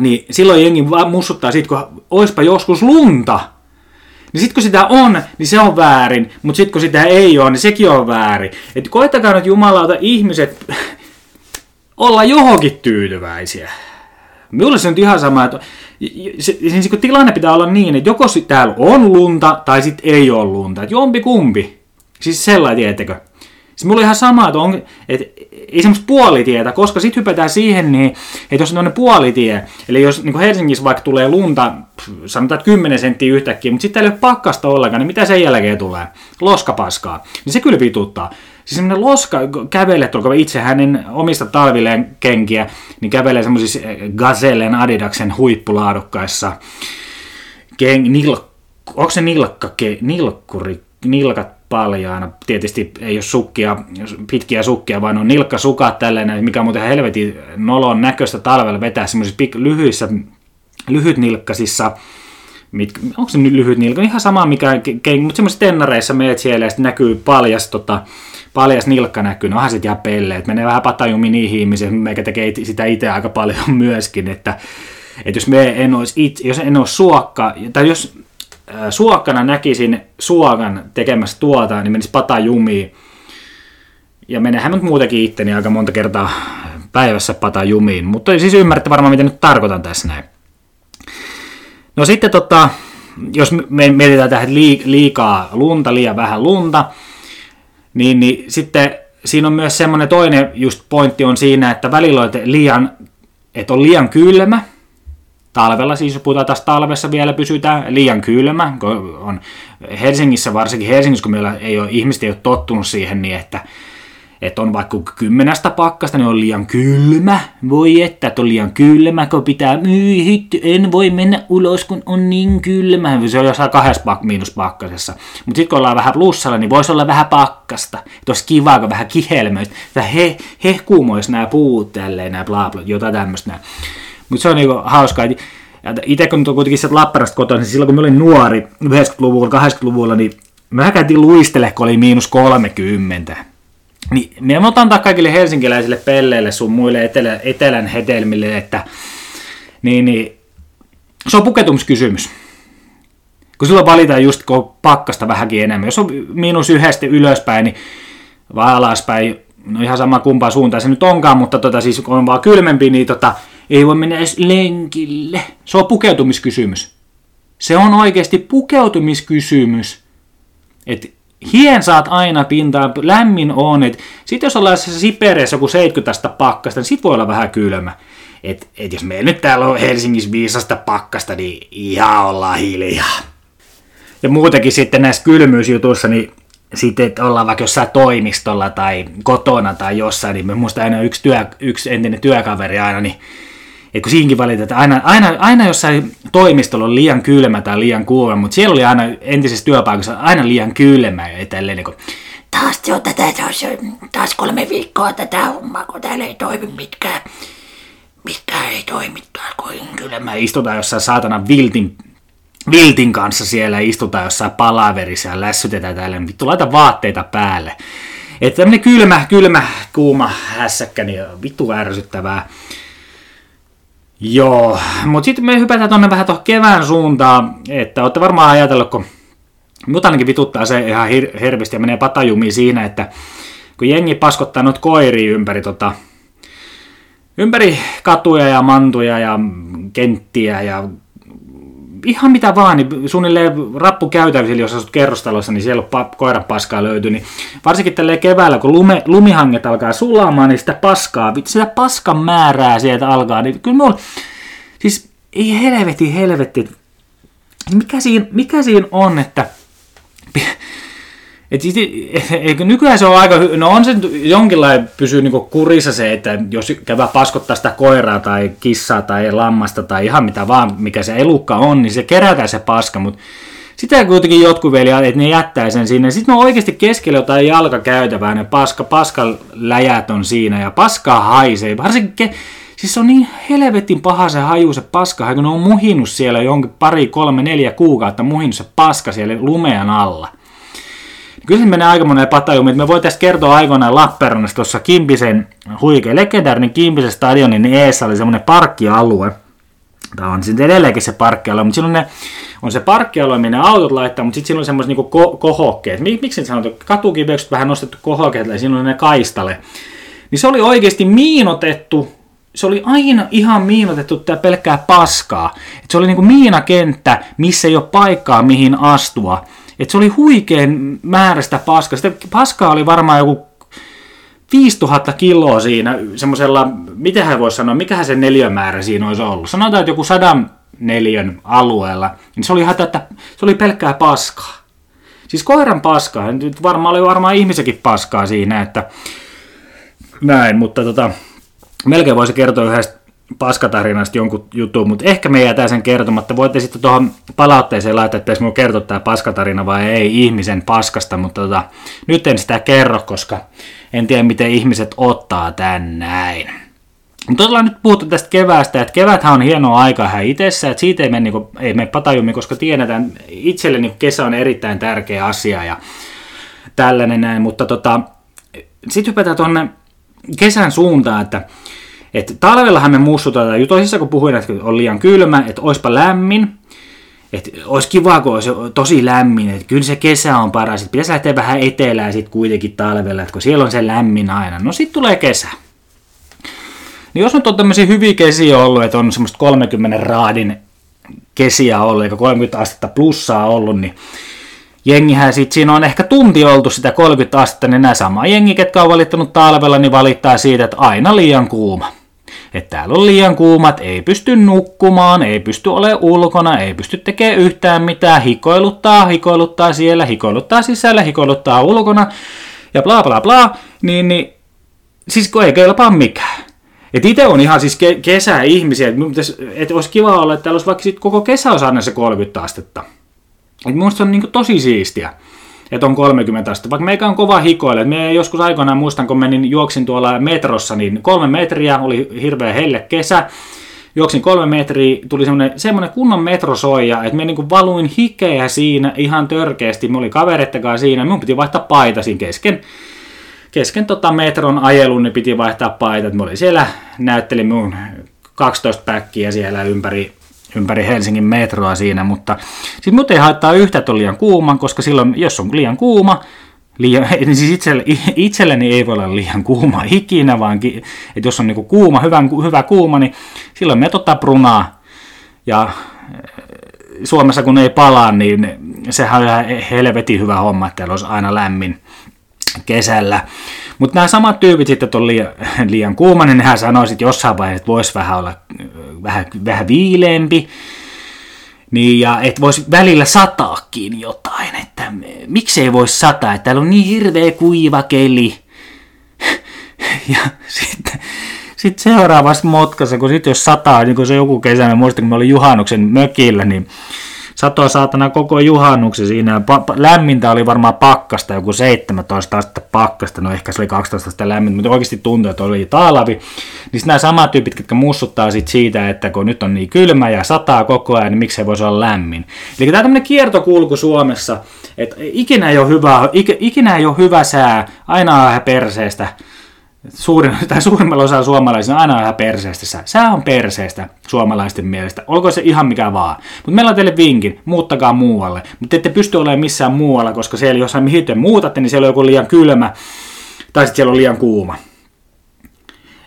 Niin silloin jengi mussuttaa siitä, kun oispa joskus lunta. Niin sit kun sitä on, niin se on väärin, mutta sit kun sitä ei ole, niin sekin on väärin. Et koittakaa nyt jumalauta ihmiset olla johonkin tyytyväisiä. Minulle se on ihan sama, että se, se, se, tilanne pitää olla niin, että joko täällä on lunta tai sitten ei ole lunta. Että jompi kumpi. Siis sellainen, tiettekö? Siis mulla on ihan sama, että, on, että ei semmoista puolitietä, koska sitten hypätään siihen, niin, että jos on puolitie, eli jos niin Helsingissä vaikka tulee lunta, sanotaan, että 10 senttiä yhtäkkiä, mutta sitten ei ole pakkasta ollenkaan, niin mitä sen jälkeen tulee? Loskapaskaa. Niin se kyllä vituttaa. Siis semmoinen loska kävelee, tuolla itse hänen omista talvilleen kenkiä, niin kävelee semmoisissa Gazellen Adidaksen huippulaadukkaissa ken, nil, onko se nilkka, nilkkuri, nilkat paljaana. Tietysti ei ole sukkia, pitkiä sukkia, vaan on nilkkasukat tällainen, mikä on muuten helvetin nolon näköistä talvella vetää semmoisissa lyhyissä, lyhytnilkkasissa, mit, onko se nyt lyhyt nilkka, ihan sama mikä, mutta semmoisissa tennareissa meet siellä ja sitten näkyy paljas, tota, paljas nilkka näkyy, no onhan sit ihan pelle, että menee vähän patajumi niihin ihmisiin, meikä tekee sitä itse aika paljon myöskin, että, että jos me en olisi itse, jos en ole suokka, tai jos suokkana näkisin suokan tekemässä tuota, niin menisi pata jumiin. Ja menehän nyt muutenkin itteni aika monta kertaa päivässä pata jumiin. Mutta siis ymmärrätte varmaan, mitä nyt tarkoitan tässä näin. No sitten tota, jos me mietitään tähän liikaa lunta, liian vähän lunta, niin, niin sitten siinä on myös semmoinen toinen just pointti on siinä, että välillä on liian, että on liian kylmä, talvella, siis jos puhutaan taas talvessa vielä pysytään liian kylmä, kun on Helsingissä, varsinkin Helsingissä, kun meillä ei ole, ihmiset ei ole tottunut siihen, niin että, että on vaikka kymmenestä pakkasta, niin on liian kylmä. Voi että, että on liian kylmä, kun pitää, myy hitty, en voi mennä ulos, kun on niin kylmä. Se on jossain kahdessa pak- miinuspakkasessa. Mutta sitten kun ollaan vähän plussalla, niin voisi olla vähän pakkasta. Että olisi kiva, kun vähän kihelmöistä. Että he, hehkuumois nämä puut tälleen, nämä bla bla, jotain tämmöistä. Mutta se on niinku hauskaa. Itse kun on kuitenkin sieltä Lappeenrannasta kotona, niin silloin kun mä olin nuori, 90-luvulla, 80-luvulla, niin mä käytiin luistele, kun oli miinus 30. Niin me otan antaa kaikille helsinkiläisille pelleille sun muille etelä, etelän hedelmille, että niin, niin, se on puketumskysymys. Kun silloin valitaan just kun pakkasta vähänkin enemmän. Jos on miinus yhdestä ylöspäin, niin vai alaspäin, no ihan sama kumpaan suuntaan se nyt onkaan, mutta tota, siis kun on vaan kylmempi, niin tota, ei voi mennä edes lenkille. Se on pukeutumiskysymys. Se on oikeasti pukeutumiskysymys. Että hien saat aina pintaan, lämmin on. Et sit jos ollaan se Siperiassa joku 70 pakkasta, niin sit voi olla vähän kylmä. Et, et jos meillä nyt täällä on Helsingissä viisasta pakkasta, niin ihan ollaan hiljaa. Ja muutenkin sitten näissä kylmyysjutuissa, niin sitten, että ollaan vaikka jossain toimistolla tai kotona tai jossain, niin muista aina yksi, työ, yksi entinen työkaveri aina, niin et kun siinkin valitetaan, että aina, aina, aina jossain toimistolla on liian kylmä tai liian kuuma, mutta siellä oli aina entisessä työpaikassa aina liian kylmä ja tälleen niin kuin, taas jo tätä, taas, taas kolme viikkoa tätä hommaa, kun täällä ei toimi mitkään. Mitkään ei toimi taas, kun kylmä. Istutaan jossain saatana viltin, viltin kanssa siellä, istutaan jossain palaverissa ja lässytetään täällä. Vittu, laita vaatteita päälle. Että tämmönen kylmä, kylmä, kuuma hässäkkä, niin vittu ärsyttävää. Joo, mutta sitten me hypätään tuonne vähän tuohon kevään suuntaan, että olette varmaan ajatellut, kun mut ainakin vituttaa se ihan hir- hervisti ja menee patajumiin siinä, että kun jengi paskottaa noita koiria ympäri, tota, ympäri katuja ja mantuja ja kenttiä ja ihan mitä vaan, niin suunnilleen rappukäytävisillä, jos asut kerrostalossa, niin siellä on koiran paskaa löytyy, niin varsinkin tällä keväällä, kun lume, lumihanget alkaa sulamaan, niin sitä paskaa, sitä paskan määrää sieltä alkaa, niin kyllä mulla, siis ei helvetti, helvetti, mikä siinä, mikä siinä on, että et siis, eikö nykyään se on aika, no on se jonkinlainen pysyy niinku kurissa se, että jos käydä paskottaa sitä koiraa tai kissaa tai lammasta tai ihan mitä vaan, mikä se elukka on, niin se kerätään se paska, mutta sitä kuitenkin jotkut vielä, että ne jättää sen sinne. Sitten on oikeasti keskellä jotain jalkakäytävää, ne paska, paskaläjät on siinä ja paskaa haisee. Varsinkin, siis se on niin helvetin paha se haju, se paska, kun ne on muhinut siellä jonkin pari, kolme, neljä kuukautta, muhinut se paska siellä lumean alla. Kyllä se menee aika monen patajumi. Me voitaisiin kertoa aikoinaan Lappeenrannassa tuossa Kimpisen huikea legendaarinen Kimpisen stadionin niin eessä oli semmoinen parkkialue. Tämä on sitten edelleenkin se parkkialue, mutta silloin ne, on se parkkialue, minne autot laittaa, mutta sitten siinä on semmoiset niinku ko- kohokkeet. Miksi sanotaan, katukiveykset vähän nostettu kohokkeet, ja siinä on ne kaistale. Niin se oli oikeasti miinotettu se oli aina ihan miinotettu tämä pelkkää paskaa. Et se oli niinku miinakenttä, missä ei ole paikkaa mihin astua. Et se oli huikean määrästä paskaa. Sitä paskaa oli varmaan joku 5000 kiloa siinä semmoisella, mitä hän voisi sanoa, mikähän se neliömäärä siinä olisi ollut. Sanotaan, että joku sadan neljön alueella, niin se oli, ihan tätä, se oli pelkkää paskaa. Siis koiran paskaa, nyt varmaan oli varmaan ihmisekin paskaa siinä, että näin, mutta tota, melkein voisi kertoa yhdestä paskatarinasta jonkun jutun, mutta ehkä me jätään sen kertomatta. Voitte sitten tuohon palautteeseen laittaa, että minulla kertoa tämä paskatarina vai ei ihmisen paskasta, mutta tota, nyt en sitä kerro, koska en tiedä miten ihmiset ottaa tän näin. Mutta ollaan nyt puhuttu tästä keväästä, että keväthän on hienoa aikaa hän itsessä, että siitä ei mene, niin ei mene patajumi, koska tiedetään, itselle niin kesä on erittäin tärkeä asia ja tällainen näin, mutta tota, sitten hypätään tuonne kesän suuntaan, että et talvellahan me mussutetaan, toisissa kun puhuin, että on liian kylmä, että oispa lämmin, että olisi kiva, kun olisi tosi lämmin, että kyllä se kesä on paras, että pitäisi lähteä vähän etelään sitten kuitenkin talvella, että kun siellä on se lämmin aina. No sitten tulee kesä. Niin jos nyt on tämmöisiä hyviä kesiä ollut, että on semmoista 30 raadin kesiä ollut, eikä 30 astetta plussaa ollut, niin jengihän sitten siinä on ehkä tunti oltu sitä 30 astetta, niin nämä sama jengi, ketkä on valittanut talvella, niin valittaa siitä, että aina liian kuuma että täällä on liian kuumat, ei pysty nukkumaan, ei pysty olemaan ulkona, ei pysty tekemään yhtään mitään, hikoiluttaa, hikoiluttaa siellä, hikoiluttaa sisällä, hikoiluttaa ulkona. ja bla bla bla, niin, niin siis kun ei kelpaa mikään. Et itse on ihan siis ke- kesäihmisiä, että et olisi kiva olla, että täällä olisi vaikka sit koko kesä olisi aina se 30 astetta. Et minusta se on niinku tosi siistiä, että on 30 astetta. Vaikka meikä on kova hikoille. Me joskus aikoinaan muistan, kun menin, juoksin tuolla metrossa, niin kolme metriä, oli hirveä helle kesä. Juoksin kolme metriä, tuli semmoinen, semmoinen kunnon metrosoija, että me niinku valuin hikeä siinä ihan törkeästi. Me oli kaverettakaan siinä, minun piti vaihtaa paita siinä kesken kesken tota metron ajelun niin piti vaihtaa paitat. Mä olin siellä, näyttelin mun 12 päkkiä siellä ympäri, ympäri Helsingin metroa siinä, mutta sitten mut ei haittaa yhtä, että on liian kuuma, koska silloin, jos on liian kuuma, liian, niin siis itselle, itselleni ei voi olla liian kuuma ikinä, vaan että jos on niinku kuuma, hyvä, hyvä kuuma, niin silloin me ottaa prunaa. Ja eh, Suomessa kun ei palaa, niin sehän on ihan helvetin hyvä homma, että täällä olisi aina lämmin kesällä. Mutta nämä samat tyypit sitten, on liian, liian kuuma, niin nehän sanoo sitten jossain vaiheessa, että voisi vähän olla vähän, vähän viileempi. Niin, ja että voisi välillä sataakin jotain, että miksei voisi sataa, että täällä on niin hirveä kuiva keli. ja sitten sit seuraavassa motkassa, kun sitten jos sataa, niin kun se joku kesä, mä muistan, kun mä olin juhannuksen mökillä, niin Satoa saatana koko juhannuksen siinä. Pa- lämmintä oli varmaan pakkasta, joku 17 astetta pakkasta, no ehkä se oli 12 astetta lämmintä, mutta oikeasti tuntui, että oli talvi. Niin nämä samat tyypit, jotka mussuttaa sit siitä, että kun nyt on niin kylmä ja sataa koko ajan, niin miksei voisi olla lämmin. Eli tämä tämmöinen kiertokulku Suomessa, että ikinä ei ole hyvä, ikinä ei ole hyvä sää, aina on perseestä suurin, tai suurimmalla osalla suomalaisista on aina vähän perseestä. Sää on perseestä suomalaisten mielestä. Olko se ihan mikä vaan. Mutta meillä on teille vinkin, muuttakaa muualle. Mutta ette pysty olemaan missään muualla, koska siellä jossain mihin te muutatte, niin siellä on joku liian kylmä, tai sitten siellä on liian kuuma.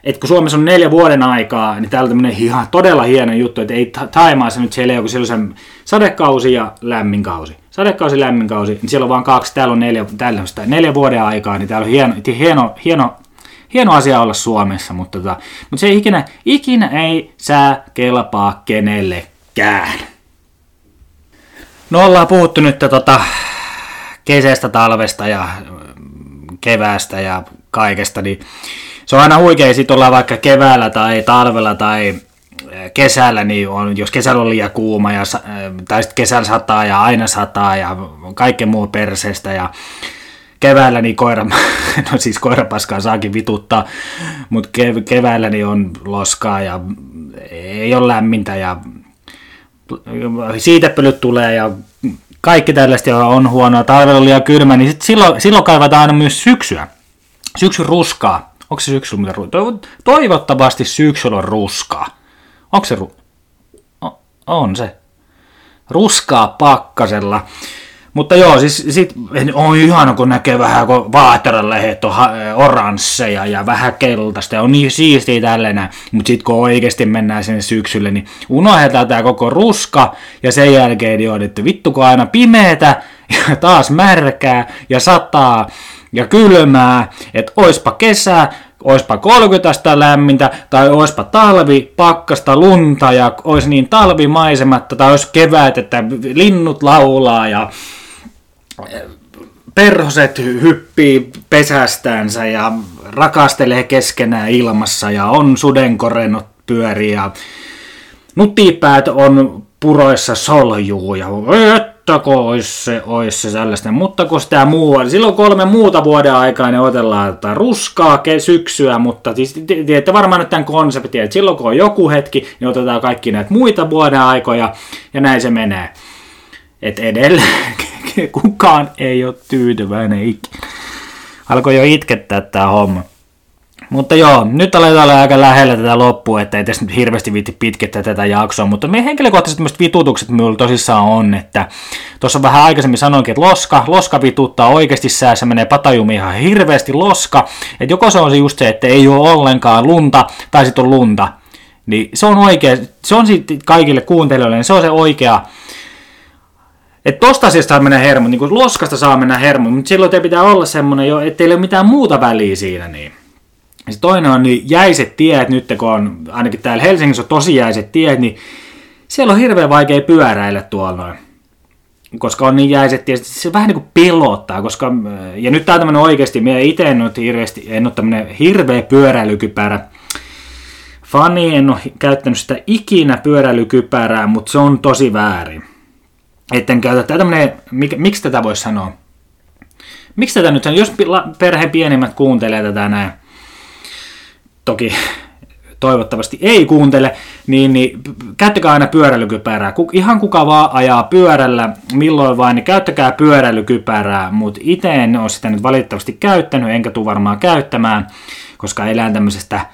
Et kun Suomessa on neljä vuoden aikaa, niin täällä on tämmöinen ihan todella hieno juttu, että ei Taimaassa nyt siellä joku siellä on sadekausi ja lämmin kausi. Sadekausi, lämmin kausi, niin siellä on vain kaksi, täällä on neljä, neljä vuoden aikaa, niin täällä on hieno, hieno, hieno hieno asia olla Suomessa, mutta, tota, mutta se ikinä, ikinä ei sää kelpaa kenellekään. No ollaan puhuttu nyt tota, kesästä, talvesta ja mm, keväästä ja kaikesta, niin se on aina huikea, sit ollaan vaikka keväällä tai talvella tai kesällä, niin on, jos kesällä on liian kuuma ja, tai sitten kesällä sataa ja aina sataa ja kaiken muu perseestä ja keväällä niin koira, no siis koirapaskaa saakin vituttaa, mutta keväällä niin on loskaa ja ei ole lämmintä ja siitepölyt tulee ja kaikki tällaista on huonoa, talvella on liian kylmä, niin sit silloin, silloin kaivataan aina myös syksyä. Syksyn ruskaa. Onko se syksyllä mitä Toivottavasti syksyllä on ruskaa. Onko se ru... on se. Ruskaa pakkasella. Mutta joo, siis sit, on ihana, kun näkee vähän, kun vaateralähet on oransseja ja vähän keltaista ja on niin siistiä tällainen. Mutta sitten kun oikeasti mennään sinne syksylle, niin unohdetaan tämä koko ruska ja sen jälkeen niin on, että vittu kun aina pimeetä ja taas märkää ja sataa ja kylmää, että oispa kesä, oispa 30 lämmintä, tai oispa talvi, pakkasta, lunta, ja ois niin talvimaisematta, tai ois kevät, että linnut laulaa, ja perhoset hyppii pesästänsä ja rakastelee keskenään ilmassa ja on sudenkorennot pyörii ja nutipäät on puroissa soljuu ja että ois se, ois se sellaista. Mutta kun sitä muu, silloin kolme muuta vuoden aikaa ne otellaan että ruskaa syksyä, mutta siis tiedätte varmaan nyt tämän konseptin, että silloin kun on joku hetki, niin otetaan kaikki näitä muita vuoden aikoja ja näin se menee. Et edelleen kukaan ei ole tyytyväinen ikinä. Alkoi jo itkettää tämä homma. Mutta joo, nyt aletaan olla aika lähellä tätä loppua, että ei tässä nyt hirveästi viitti pitkittää tätä jaksoa, mutta meidän henkilökohtaiset tämmöiset vitutukset minulla tosissaan on, että tuossa vähän aikaisemmin sanoinkin, että loska, loska vituttaa oikeasti säässä, menee patajumi ihan hirveästi loska, että joko se on just se, että ei ole ollenkaan lunta, tai sitten on lunta, niin se on oikea, se on sitten kaikille kuuntelijoille, niin se on se oikea, että tosta asiasta saa mennä hermo, niin kuin loskasta saa mennä hermo, mutta silloin te pitää olla semmoinen jo, ettei ole mitään muuta väliä siinä. Niin. Ja toinen on niin jäiset tiet, nyt kun on, ainakin täällä Helsingissä on tosi jäiset tiet, niin siellä on hirveän vaikea pyöräillä tuolla noin. koska on niin jäiset, ja se vähän niin kuin pelottaa, koska, ja nyt tää on tämmönen oikeasti, minä itse en ole hirveästi, en ole tämmönen hirveä pyöräilykypärä, fani, en ole käyttänyt sitä ikinä pyöräilykypärää, mutta se on tosi väärin. Etten käytä tätä tämmönen, mik, miksi tätä voisi sanoa? Miksi tätä nyt, jos perheen pienimmät kuuntelee tätä näin, toki toivottavasti ei kuuntele, niin, niin käyttäkää aina pyöräilykypärää. Ihan kuka vaan ajaa pyörällä, milloin vain, niin käyttäkää pyöräilykypärää, mutta itse en ole sitä nyt valitettavasti käyttänyt, enkä tule varmaan käyttämään, koska elän tämmöisestä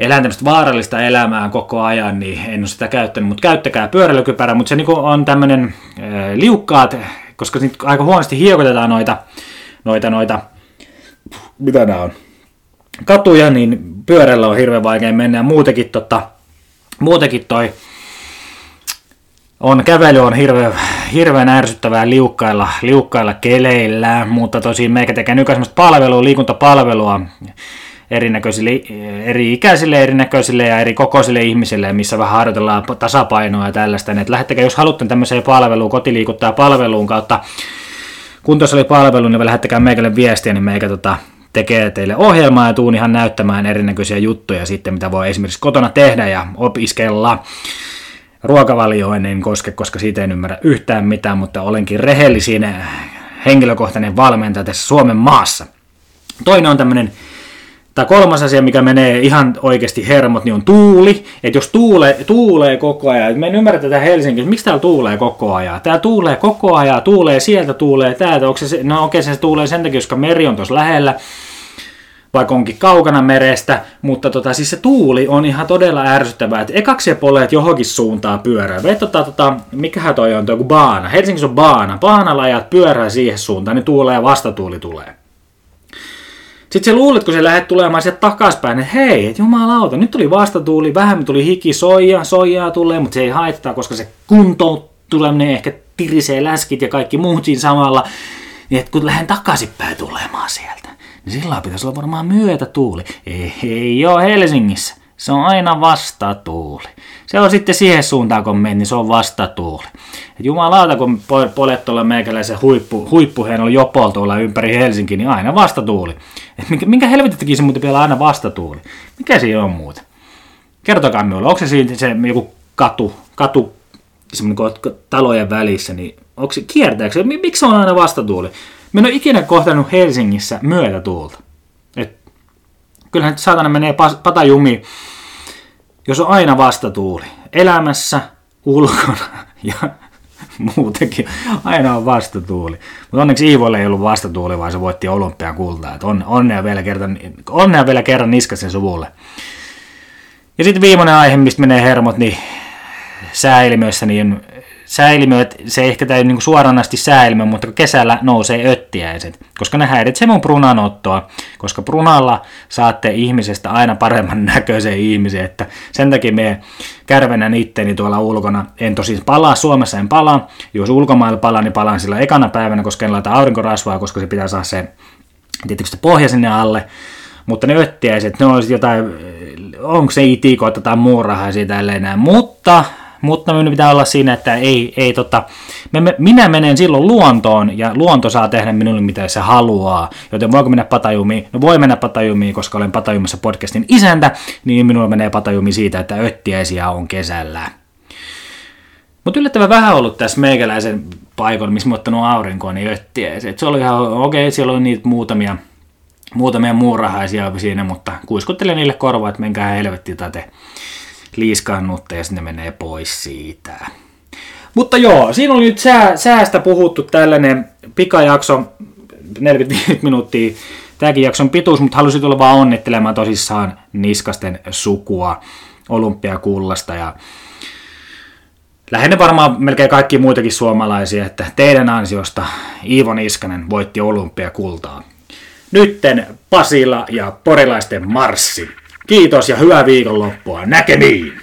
elän tämmöistä vaarallista elämää koko ajan, niin en ole sitä käyttänyt, mutta käyttäkää pyöräilykypärää, mutta se niin on tämmöinen liukkaat, koska aika huonosti hiekotetaan noita, noita, noita, mitä nämä on, katuja, niin pyörällä on hirveän vaikea mennä ja muutenkin, tota, muutenkin toi on kävely on hirveän, hirveän ärsyttävää liukkailla, liukkailla keleillä, mutta tosi meikä tekee nykyään palvelua, liikuntapalvelua erinäköisille, eri ikäisille, erinäköisille ja eri kokoisille ihmisille, missä vähän harjoitellaan tasapainoa ja tällaista. Että lähettäkää, jos haluatte tämmöiseen palveluun, kotiliikuttaa palveluun kautta palvelu, niin lähettäkää meikälle viestiä, niin meikä tota, tekee teille ohjelmaa ja tuun ihan näyttämään erinäköisiä juttuja sitten, mitä voi esimerkiksi kotona tehdä ja opiskella. Ruokavalioon en koske, koska siitä en ymmärrä yhtään mitään, mutta olenkin rehellisin henkilökohtainen valmentaja tässä Suomen maassa. Toinen on tämmöinen Tämä kolmas asia, mikä menee ihan oikeasti hermot, niin on tuuli. Että jos tuule, tuulee koko ajan, me en ymmärrä tätä Helsingissä, miksi täällä tuulee koko ajan? Tää tuulee koko ajan, tuulee sieltä, tuulee täältä. Onko se, no okei, se tuulee sen takia, koska meri on tuossa lähellä, vaikka onkin kaukana merestä, mutta tota, siis se tuuli on ihan todella ärsyttävää, että ekaksi poleet johonkin suuntaan pyörää. Vet tota, tota, mikähän toi on, toi baana. Helsingissä on baana. Baanalla ajat pyörää siihen suuntaan, niin tuulee ja vastatuuli tulee. Sitten sä luulet, kun sä lähdet tulemaan sieltä takaspäin, että hei, et jumalauta, nyt tuli vastatuuli, vähän tuli hiki, soija, soijaa tulee, mutta se ei haittaa, koska se kunto tuleminen ehkä tirisee läskit ja kaikki muut siinä samalla. Niin että kun lähden takaisinpäin tulemaan sieltä, niin sillä pitäisi olla varmaan myötätuuli. Ei, ei ole Helsingissä. Se on aina vastatuuli. Se on sitten siihen suuntaan, kun meni, niin se on vastatuuli. Et jumalauta, kun polet tuolla meikäläisen huippu, huippuhienolla jopol tuolla ympäri Helsinki, niin aina vastatuuli. Et minkä, minkä helvetin teki se muuten vielä aina vastatuuli? Mikä siinä on muuten? Kertokaa minulle, onko se siinä se joku katu, katu talojen välissä, niin onko se, kiertääkö se, miksi se on aina vastatuuli? Minä en ole ikinä kohtannut Helsingissä myötätuulta. Et, kyllähän saatana menee patajumi, jos on aina vastatuuli. Elämässä, ulkona ja muutenkin aina on vastatuuli. Mutta onneksi Iivolle ei ollut vastatuuli, vaan se voitti olympiakultaa. On, onnea, vielä kerran, onnea vielä kerran niskasen suvulle. Ja sitten viimeinen aihe, mistä menee hermot, niin sääilmiöissä, niin sääilmiöt, se ehkä tämä niin suoranaisesti sääilmiö, mutta kesällä nousee öttiäiset, koska ne häiritsee mun prunanottoa, koska prunalla saatte ihmisestä aina paremman näköisen ihmisen, että sen takia me kärvenän itteni tuolla ulkona. En tosi palaa, Suomessa en palaa, jos ulkomailla palaan, niin palaan sillä ekana päivänä, koska en laita aurinkorasvaa, koska se pitää saada se tietysti pohja sinne alle, mutta ne öttiäiset, ne olisi jotain, onko se itikoita tai muurahaa siitä tälleen mutta mutta minun pitää olla siinä, että ei, ei tota, me, minä menen silloin luontoon ja luonto saa tehdä minulle mitä se haluaa. Joten voiko mennä patajumiin? No voi mennä patajumiin, koska olen patajumassa podcastin isäntä, niin minulla menee patajumi siitä, että öttiäisiä on kesällä. Mutta yllättävän vähän ollut tässä meikäläisen paikalla, missä mä ottanut aurinkoon, niin öttiäisiä. Se oli ihan okei, okay, siellä oli niitä muutamia, muutamia muurahaisia siinä, mutta kuiskuttelen niille korvaa, että menkää helvettiin tai te liiskaannutte ja sinne menee pois siitä. Mutta joo, siinä oli nyt sää, säästä puhuttu tällainen pikajakso, 45 minuuttia tämäkin jakson pituus, mutta halusin tulla vaan onnittelemaan tosissaan Niskasten sukua olympiakullasta ja lähinnä varmaan melkein kaikki muitakin suomalaisia, että teidän ansiosta Iivo Niskanen voitti olympiakultaa. Nytten Pasila ja porilaisten marssi. Kiitos ja hyvää viikonloppua. Näkemiin!